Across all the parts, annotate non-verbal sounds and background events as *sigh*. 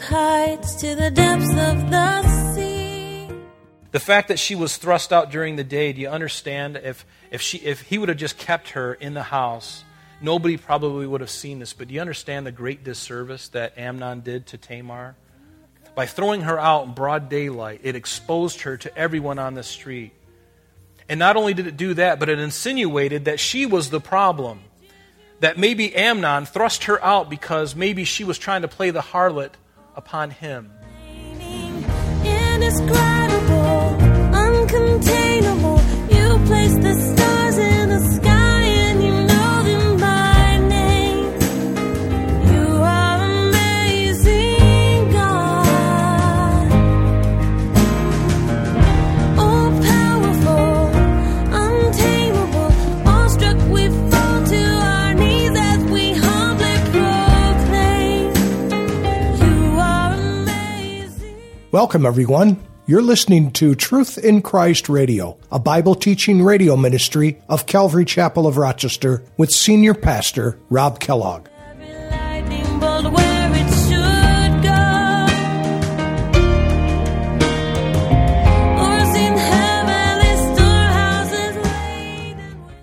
with heights to the depths of the sea. The fact that she was thrust out during the day, do you understand? If, if, she, if he would have just kept her in the house, nobody probably would have seen this. But do you understand the great disservice that Amnon did to Tamar? By throwing her out in broad daylight, it exposed her to everyone on the street. And not only did it do that, but it insinuated that she was the problem. That maybe Amnon thrust her out because maybe she was trying to play the harlot upon him. Indescribable, uncontainable. You place the stars in the sky Welcome, everyone. You're listening to Truth in Christ Radio, a Bible teaching radio ministry of Calvary Chapel of Rochester with Senior Pastor Rob Kellogg.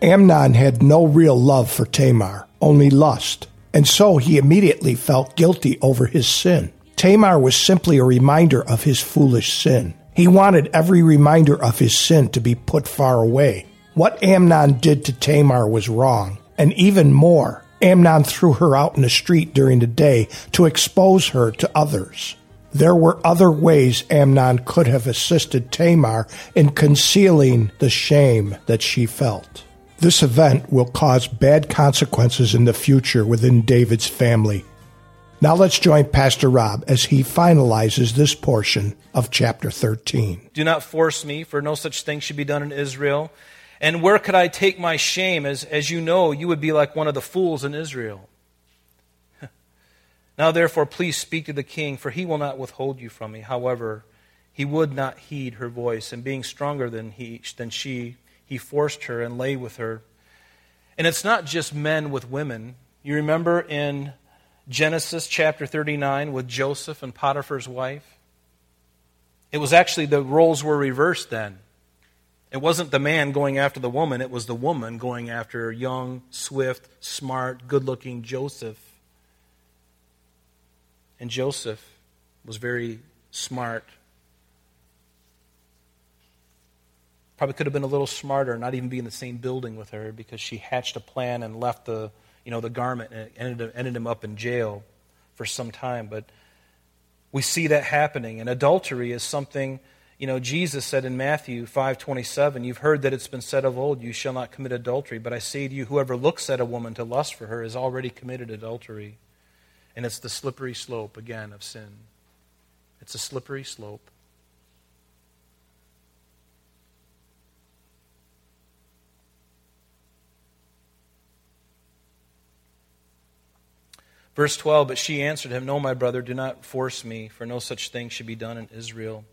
Amnon had no real love for Tamar, only lust, and so he immediately felt guilty over his sin. Tamar was simply a reminder of his foolish sin. He wanted every reminder of his sin to be put far away. What Amnon did to Tamar was wrong, and even more, Amnon threw her out in the street during the day to expose her to others. There were other ways Amnon could have assisted Tamar in concealing the shame that she felt. This event will cause bad consequences in the future within David's family. Now let's join Pastor Rob as he finalizes this portion of chapter 13. Do not force me, for no such thing should be done in Israel. And where could I take my shame? As, as you know, you would be like one of the fools in Israel. *laughs* now, therefore, please speak to the king, for he will not withhold you from me. However, he would not heed her voice, and being stronger than, he, than she, he forced her and lay with her. And it's not just men with women. You remember in Genesis chapter 39 with Joseph and Potiphar's wife? It was actually the roles were reversed then. It wasn't the man going after the woman, it was the woman going after young, swift, smart, good looking Joseph. And Joseph was very smart. Probably could have been a little smarter, not even be in the same building with her because she hatched a plan and left the, you know, the garment and it ended, ended him up in jail for some time. But we see that happening. And adultery is something, you know, Jesus said in Matthew 5:27, "You've heard that it's been said of old, you shall not commit adultery, but I say to you, whoever looks at a woman to lust for her has already committed adultery." And it's the slippery slope again of sin. It's a slippery slope. Verse 12, but she answered him, No, my brother, do not force me, for no such thing should be done in Israel.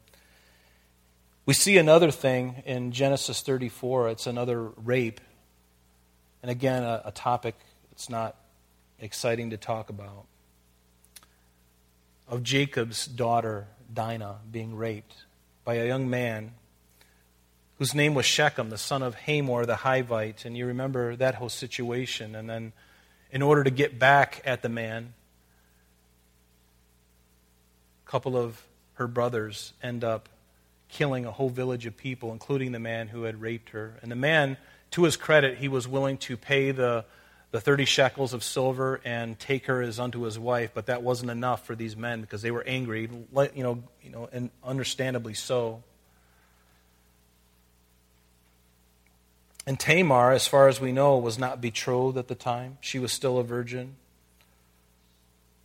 We see another thing in Genesis 34. It's another rape. And again, a, a topic that's not exciting to talk about. Of Jacob's daughter, Dinah, being raped by a young man whose name was Shechem, the son of Hamor the Hivite. And you remember that whole situation. And then in order to get back at the man, a couple of her brothers end up killing a whole village of people, including the man who had raped her. And the man, to his credit, he was willing to pay the, the 30 shekels of silver and take her as unto his wife, but that wasn't enough for these men because they were angry, you know, you know and understandably so. And Tamar, as far as we know, was not betrothed at the time. She was still a virgin.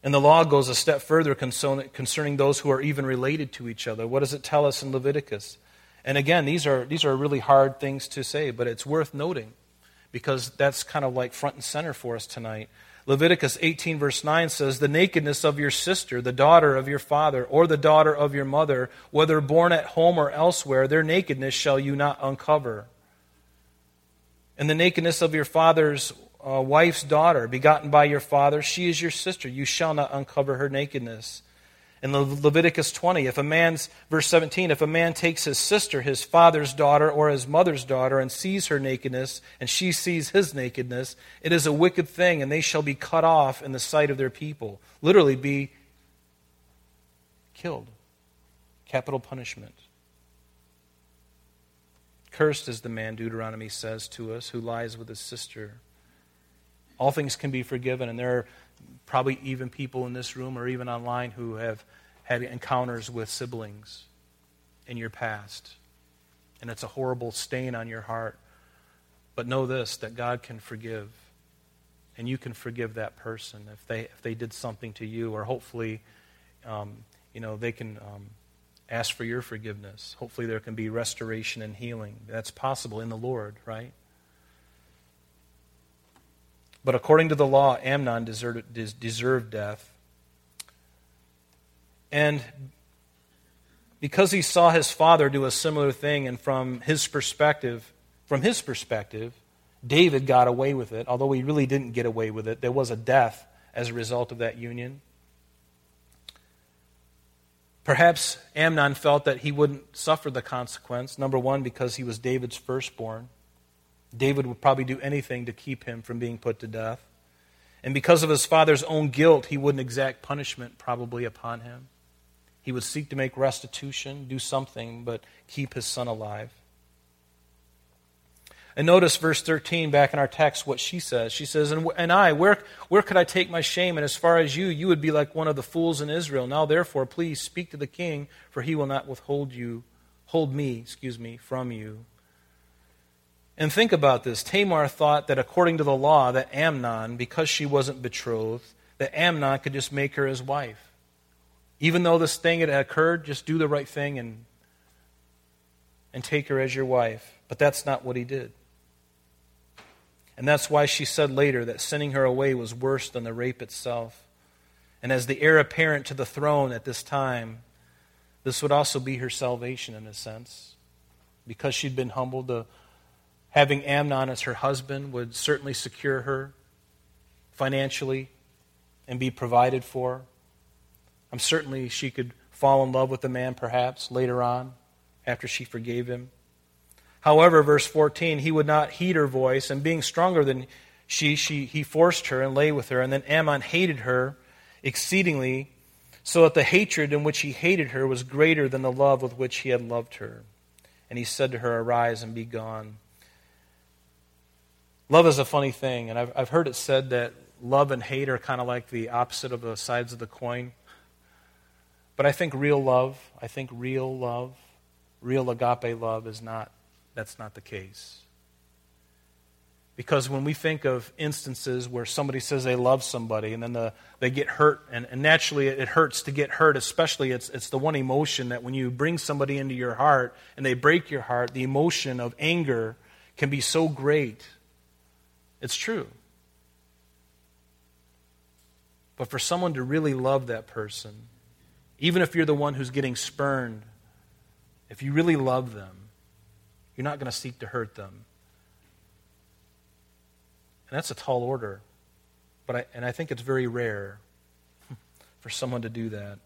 And the law goes a step further concerning those who are even related to each other. What does it tell us in Leviticus? And again, these are, these are really hard things to say, but it's worth noting because that's kind of like front and center for us tonight. Leviticus 18, verse 9 says, The nakedness of your sister, the daughter of your father, or the daughter of your mother, whether born at home or elsewhere, their nakedness shall you not uncover and the nakedness of your father's uh, wife's daughter, begotten by your father, she is your sister. You shall not uncover her nakedness. In Le- Leviticus 20, if a man's, verse 17, if a man takes his sister, his father's daughter, or his mother's daughter, and sees her nakedness, and she sees his nakedness, it is a wicked thing, and they shall be cut off in the sight of their people. Literally, be killed. Capital punishment. Cursed is the man, Deuteronomy says to us, who lies with his sister. All things can be forgiven, and there are probably even people in this room or even online who have had encounters with siblings in your past. And it's a horrible stain on your heart. But know this that God can forgive. And you can forgive that person if they, if they did something to you, or hopefully, um, you know, they can um, ask for your forgiveness. Hopefully, there can be restoration and healing. That's possible in the Lord, right? But according to the law, Amnon deserved, deserved death. And because he saw his father do a similar thing, and from his perspective, from his perspective, David got away with it, although he really didn't get away with it. There was a death as a result of that union. Perhaps Amnon felt that he wouldn't suffer the consequence. Number one, because he was David's firstborn. David would probably do anything to keep him from being put to death. And because of his father's own guilt, he wouldn't exact punishment probably upon him. He would seek to make restitution, do something, but keep his son alive. And notice verse 13 back in our text what she says. She says, And, and I, where, where could I take my shame? And as far as you, you would be like one of the fools in Israel. Now therefore, please speak to the king, for he will not withhold you, hold me, excuse me, from you. And think about this. Tamar thought that according to the law, that Amnon, because she wasn't betrothed, that Amnon could just make her his wife. Even though this thing had occurred, just do the right thing and, and take her as your wife. But that's not what he did. And that's why she said later that sending her away was worse than the rape itself. And as the heir apparent to the throne at this time, this would also be her salvation in a sense. Because she'd been humbled, Having Amnon as her husband would certainly secure her financially and be provided for. I'm certainly she could fall in love with the man perhaps later on after she forgave him. However, verse 14, he would not heed her voice, and being stronger than she, she he forced her and lay with her. And then Amnon hated her exceedingly, so that the hatred in which he hated her was greater than the love with which he had loved her. And he said to her, Arise and be gone. Love is a funny thing, and I've, I've heard it said that love and hate are kind of like the opposite of the sides of the coin. But I think real love, I think real love, real agape love is not, that's not the case. Because when we think of instances where somebody says they love somebody and then the, they get hurt, and, and naturally it hurts to get hurt, especially it's, it's the one emotion that when you bring somebody into your heart and they break your heart, the emotion of anger can be so great it's true. But for someone to really love that person, even if you're the one who's getting spurned, if you really love them, you're not going to seek to hurt them. And that's a tall order. But I, and I think it's very rare *laughs* for someone to do that.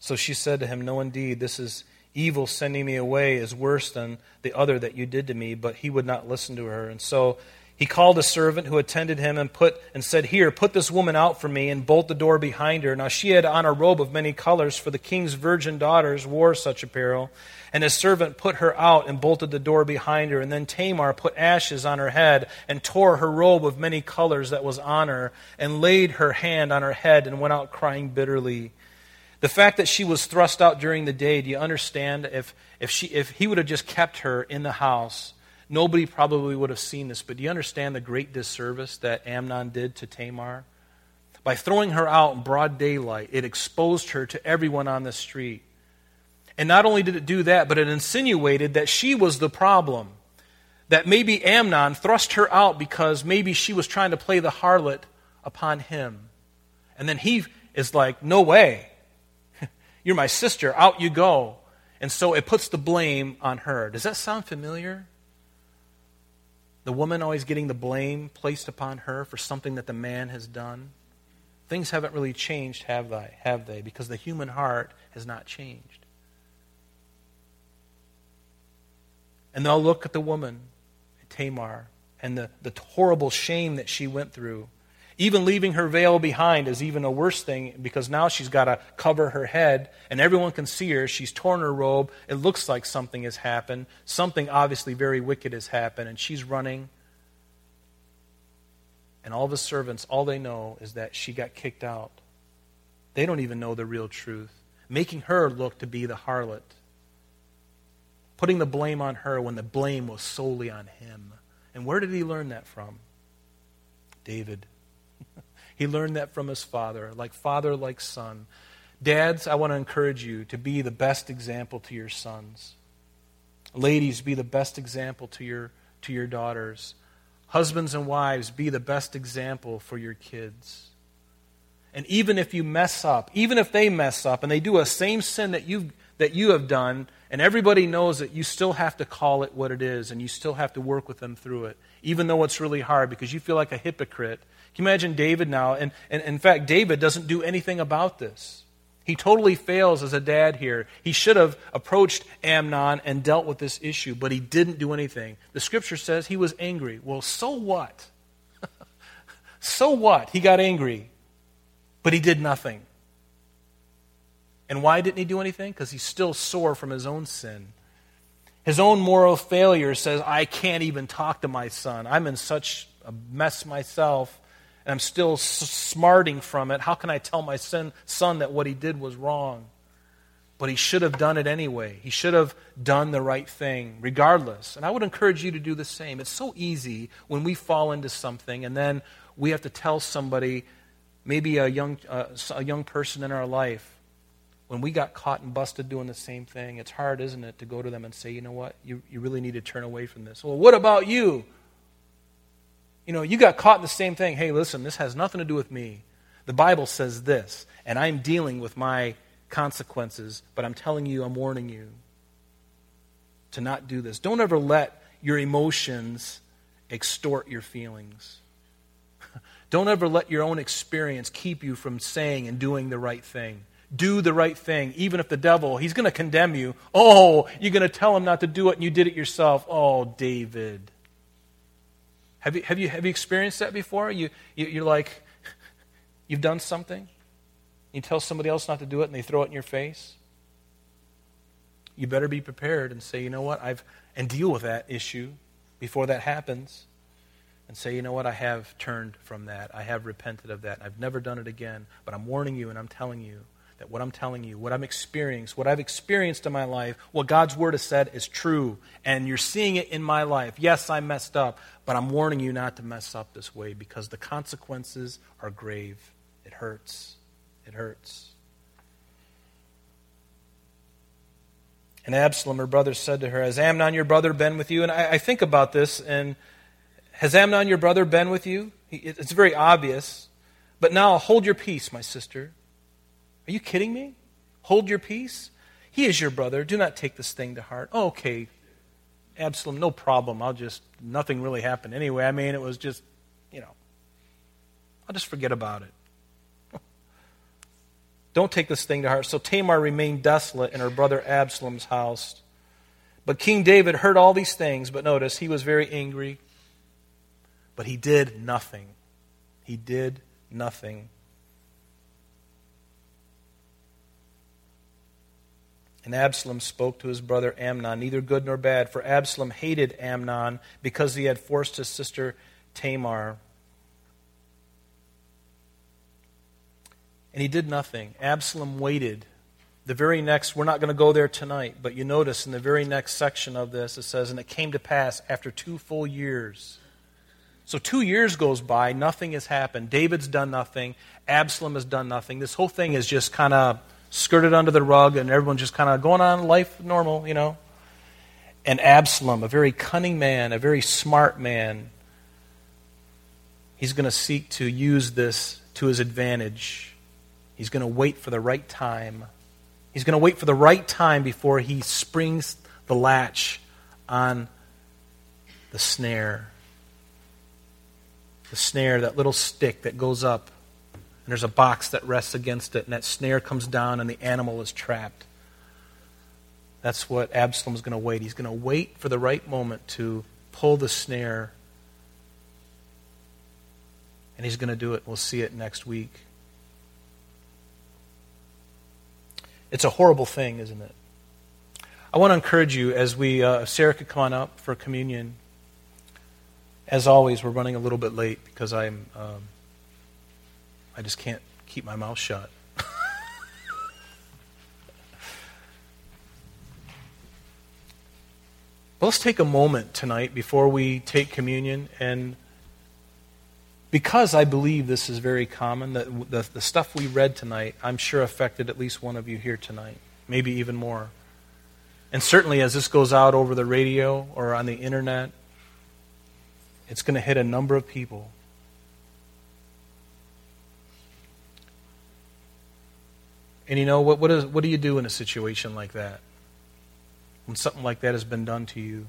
So she said to him, No, indeed, this is evil sending me away is worse than the other that you did to me. But he would not listen to her. And so he called a servant who attended him and put and said, Here, put this woman out for me, and bolt the door behind her. Now she had on a robe of many colors, for the king's virgin daughters wore such apparel. And his servant put her out and bolted the door behind her. And then Tamar put ashes on her head and tore her robe of many colors that was on her, and laid her hand on her head and went out crying bitterly. The fact that she was thrust out during the day, do you understand? If, if, she, if he would have just kept her in the house, nobody probably would have seen this. But do you understand the great disservice that Amnon did to Tamar? By throwing her out in broad daylight, it exposed her to everyone on the street. And not only did it do that, but it insinuated that she was the problem. That maybe Amnon thrust her out because maybe she was trying to play the harlot upon him. And then he is like, no way. *laughs* You're my sister. Out you go. And so it puts the blame on her. Does that sound familiar? The woman always getting the blame placed upon her for something that the man has done. Things haven't really changed, have they? Have they? Because the human heart has not changed. And they'll look at the woman, Tamar, and the, the horrible shame that she went through. Even leaving her veil behind is even a worse thing because now she's got to cover her head and everyone can see her. She's torn her robe. It looks like something has happened. Something obviously very wicked has happened and she's running. And all the servants, all they know is that she got kicked out. They don't even know the real truth, making her look to be the harlot, putting the blame on her when the blame was solely on him. And where did he learn that from? David. He learned that from his father, like father, like son. Dads, I want to encourage you to be the best example to your sons. Ladies, be the best example to your, to your daughters. Husbands and wives, be the best example for your kids. And even if you mess up, even if they mess up and they do a same sin that you that you have done, and everybody knows that you still have to call it what it is, and you still have to work with them through it, even though it's really hard because you feel like a hypocrite can you imagine David now? And, and in fact, David doesn't do anything about this. He totally fails as a dad here. He should have approached Amnon and dealt with this issue, but he didn't do anything. The scripture says he was angry. Well, so what? *laughs* so what? He got angry, but he did nothing. And why didn't he do anything? Because he's still sore from his own sin. His own moral failure says, I can't even talk to my son. I'm in such a mess myself and I'm still smarting from it. How can I tell my son, son that what he did was wrong? But he should have done it anyway. He should have done the right thing, regardless. And I would encourage you to do the same. It's so easy when we fall into something and then we have to tell somebody, maybe a young, uh, a young person in our life, when we got caught and busted doing the same thing, it's hard, isn't it, to go to them and say, you know what, you, you really need to turn away from this. Well, what about you? You know, you got caught in the same thing. Hey, listen, this has nothing to do with me. The Bible says this, and I'm dealing with my consequences, but I'm telling you, I'm warning you to not do this. Don't ever let your emotions extort your feelings. *laughs* Don't ever let your own experience keep you from saying and doing the right thing. Do the right thing, even if the devil, he's going to condemn you. Oh, you're going to tell him not to do it and you did it yourself. Oh, David. Have you, have you, have you experienced that before? You, you, you're like, *laughs* you've done something, you tell somebody else not to do it, and they throw it in your face. You better be prepared and say, you know what, I've, and deal with that issue before that happens. And say, you know what, I have turned from that. I have repented of that. I've never done it again. But I'm warning you and I'm telling you that what I'm telling you, what I'm experiencing, what I've experienced in my life, what God's Word has said is true. And you're seeing it in my life. Yes, I messed up, but I'm warning you not to mess up this way because the consequences are grave. It hurts. It hurts. And Absalom, her brother, said to her, Has Amnon, your brother, been with you? And I, I think about this, and has Amnon, your brother, been with you? It's very obvious. But now hold your peace, my sister. Are you kidding me? Hold your peace? He is your brother. Do not take this thing to heart. Oh, okay, Absalom, no problem. I'll just, nothing really happened anyway. I mean, it was just, you know, I'll just forget about it. *laughs* Don't take this thing to heart. So Tamar remained desolate in her brother Absalom's house. But King David heard all these things, but notice he was very angry. But he did nothing. He did nothing. And Absalom spoke to his brother Amnon, neither good nor bad, for Absalom hated Amnon because he had forced his sister Tamar. And he did nothing. Absalom waited. The very next, we're not going to go there tonight, but you notice in the very next section of this, it says, And it came to pass after two full years. So two years goes by, nothing has happened. David's done nothing. Absalom has done nothing. This whole thing is just kind of skirted under the rug, and everyone just kind of going on life normal, you know. And Absalom, a very cunning man, a very smart man, he's going to seek to use this to his advantage. He's going to wait for the right time. He's going to wait for the right time before he springs the latch on the snare. the snare, that little stick that goes up, and there's a box that rests against it, and that snare comes down, and the animal is trapped. That's what Absalom's going to wait. He's going to wait for the right moment to pull the snare, and he's going to do it. We'll see it next week. It's a horrible thing, isn't it? I want to encourage you as we, uh, Sarah could come on up for communion. As always, we're running a little bit late because I'm, um, I just can't keep my mouth shut. let's take a moment tonight before we take communion and because I believe this is very common, that the, the stuff we read tonight, I'm sure affected at least one of you here tonight, maybe even more. And certainly as this goes out over the radio or on the internet, it's going to hit a number of people. And you know, what, what, is, what do you do in a situation like that? When something like that has been done to you?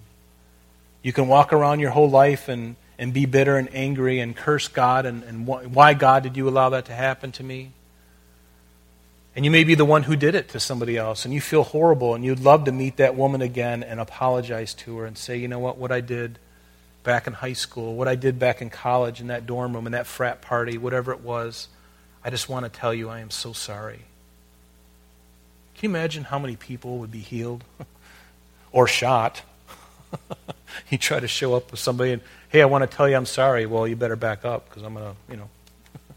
You can walk around your whole life and, and be bitter and angry and curse God and, and why, God, did you allow that to happen to me? And you may be the one who did it to somebody else, and you feel horrible, and you'd love to meet that woman again and apologize to her and say, you know what, what I did back in high school, what I did back in college in that dorm room, in that frat party, whatever it was, I just want to tell you I am so sorry. Can you imagine how many people would be healed *laughs* or shot? *laughs* you try to show up with somebody and, hey, I want to tell you I'm sorry. Well, you better back up because I'm going to, you know. *laughs*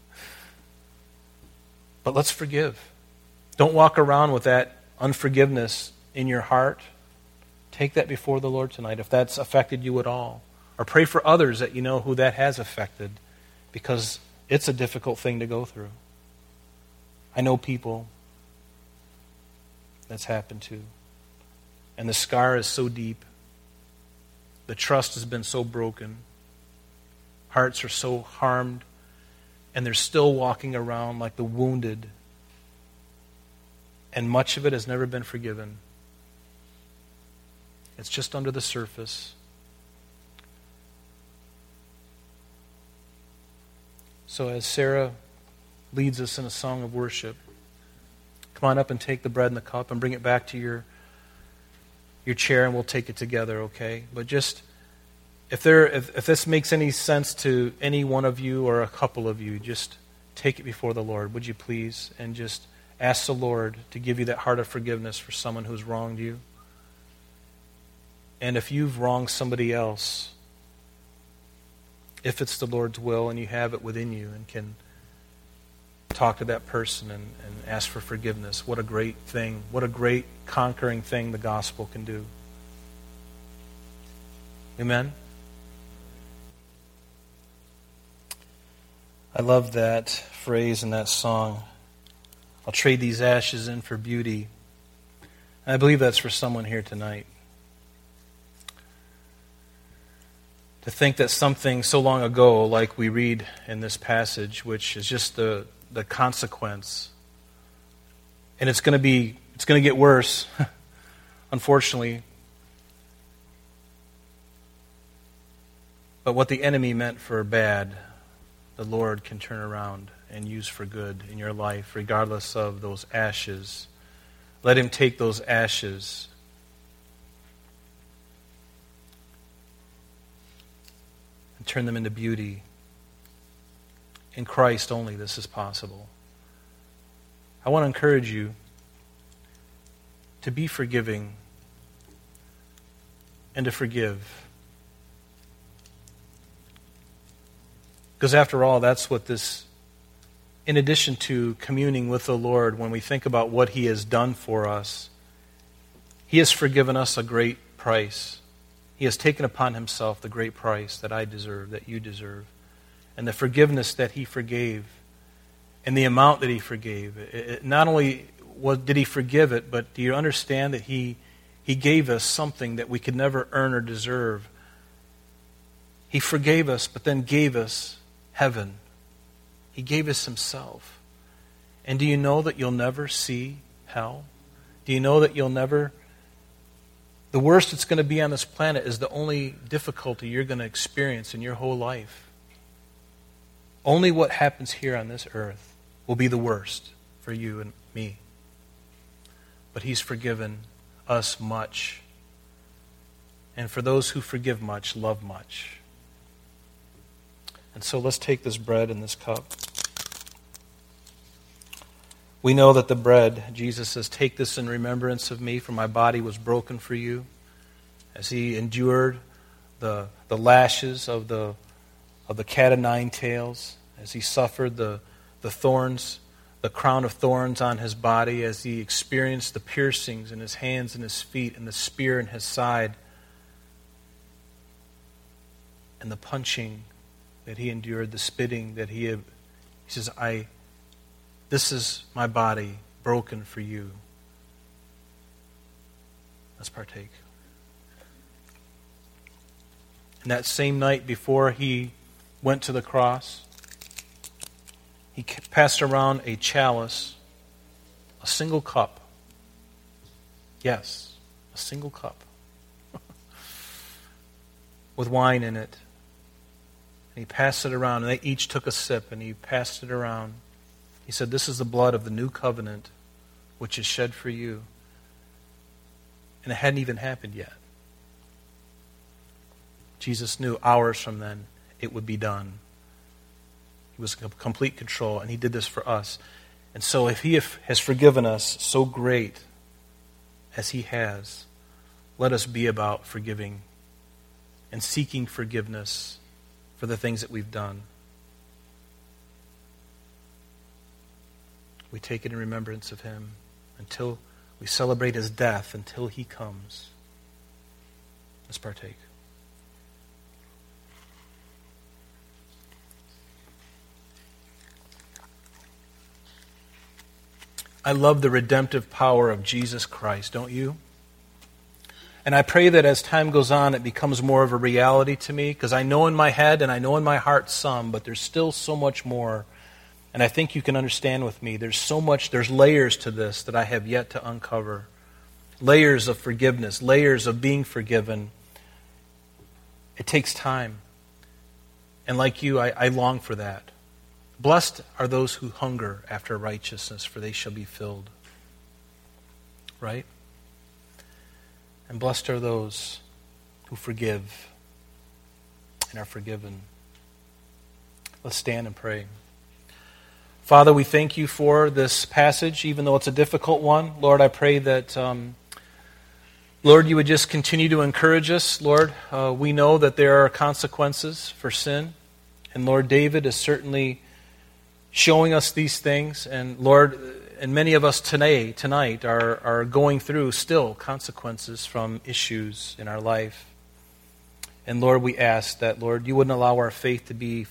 but let's forgive. Don't walk around with that unforgiveness in your heart. Take that before the Lord tonight if that's affected you at all. Or pray for others that you know who that has affected because it's a difficult thing to go through. I know people that's happened to. And the scar is so deep. The trust has been so broken. Hearts are so harmed. And they're still walking around like the wounded. And much of it has never been forgiven. It's just under the surface. So, as Sarah leads us in a song of worship, come on up and take the bread and the cup and bring it back to your, your chair, and we'll take it together, okay? But just, if, there, if, if this makes any sense to any one of you or a couple of you, just take it before the Lord, would you please? And just ask the Lord to give you that heart of forgiveness for someone who's wronged you. And if you've wronged somebody else, if it's the Lord's will and you have it within you and can talk to that person and, and ask for forgiveness. What a great thing. What a great conquering thing the gospel can do. Amen? I love that phrase in that song. I'll trade these ashes in for beauty. I believe that's for someone here tonight. to think that something so long ago, like we read in this passage, which is just the, the consequence, and it's going to be, it's going to get worse, *laughs* unfortunately. But what the enemy meant for bad, the Lord can turn around and use for good in your life, regardless of those ashes. Let Him take those ashes and turn them into beauty. In Christ only this is possible. I want to encourage you to be forgiving and to forgive. Because after all, that's what this, in addition to communing with the Lord, when we think about what He has done for us, He has forgiven us a great price. He has taken upon himself the great price that I deserve, that you deserve, and the forgiveness that he forgave, and the amount that he forgave. It, it, not only was, did he forgive it, but do you understand that he, he gave us something that we could never earn or deserve? He forgave us, but then gave us heaven. He gave us himself. And do you know that you'll never see hell? Do you know that you'll never the worst that's going to be on this planet is the only difficulty you're going to experience in your whole life. Only what happens here on this earth will be the worst for you and me. But He's forgiven us much. And for those who forgive much, love much. And so let's take this bread and this cup. We know that the bread, Jesus says, Take this in remembrance of me, for my body was broken for you. As he endured the, the lashes of the, of the cat of nine tails, as he suffered the, the thorns, the crown of thorns on his body, as he experienced the piercings in his hands and his feet, and the spear in his side, and the punching that he endured, the spitting that he. He says, I this is my body broken for you. Let's partake. And that same night before he went to the cross, he passed around a chalice, a single cup. Yes, a single cup *laughs* with wine in it. And he passed it around, and they each took a sip, and he passed it around. He said, This is the blood of the new covenant which is shed for you. And it hadn't even happened yet. Jesus knew hours from then it would be done. He was in complete control, and He did this for us. And so, if He has forgiven us so great as He has, let us be about forgiving and seeking forgiveness for the things that we've done. we take it in remembrance of him until we celebrate his death until he comes. Let's partake. I love the redemptive power of Jesus Christ, don't you? And I pray that as time goes on, it becomes more of a reality to me because I know in my head and I know in my heart some, but there's still so much more and I think you can understand with me, there's so much, there's layers to this that I have yet to uncover. Layers of forgiveness, layers of being forgiven. It takes time. And like you, I, I long for that. Blessed are those who hunger after righteousness, for they shall be filled. Right? And blessed are those who forgive and are forgiven. Let's stand and pray. Father, we thank you for this passage, even though it's a difficult one. Lord, I pray that, um, Lord, you would just continue to encourage us. Lord, uh, we know that there are consequences for sin. And Lord, David is certainly showing us these things. And Lord, and many of us today, tonight, are, are going through still consequences from issues in our life. And Lord, we ask that, Lord, you wouldn't allow our faith to be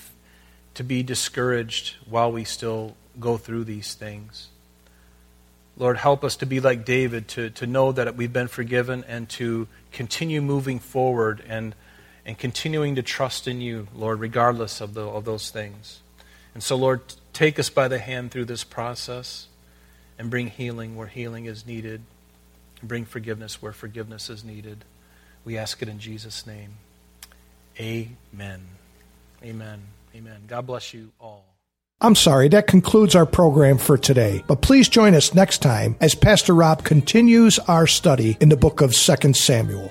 to be discouraged while we still go through these things. Lord, help us to be like David, to, to know that we've been forgiven and to continue moving forward and, and continuing to trust in you, Lord, regardless of, the, of those things. And so, Lord, take us by the hand through this process and bring healing where healing is needed, and bring forgiveness where forgiveness is needed. We ask it in Jesus' name. Amen. Amen. Amen. God bless you all. I'm sorry, that concludes our program for today. But please join us next time as Pastor Rob continues our study in the book of 2 Samuel.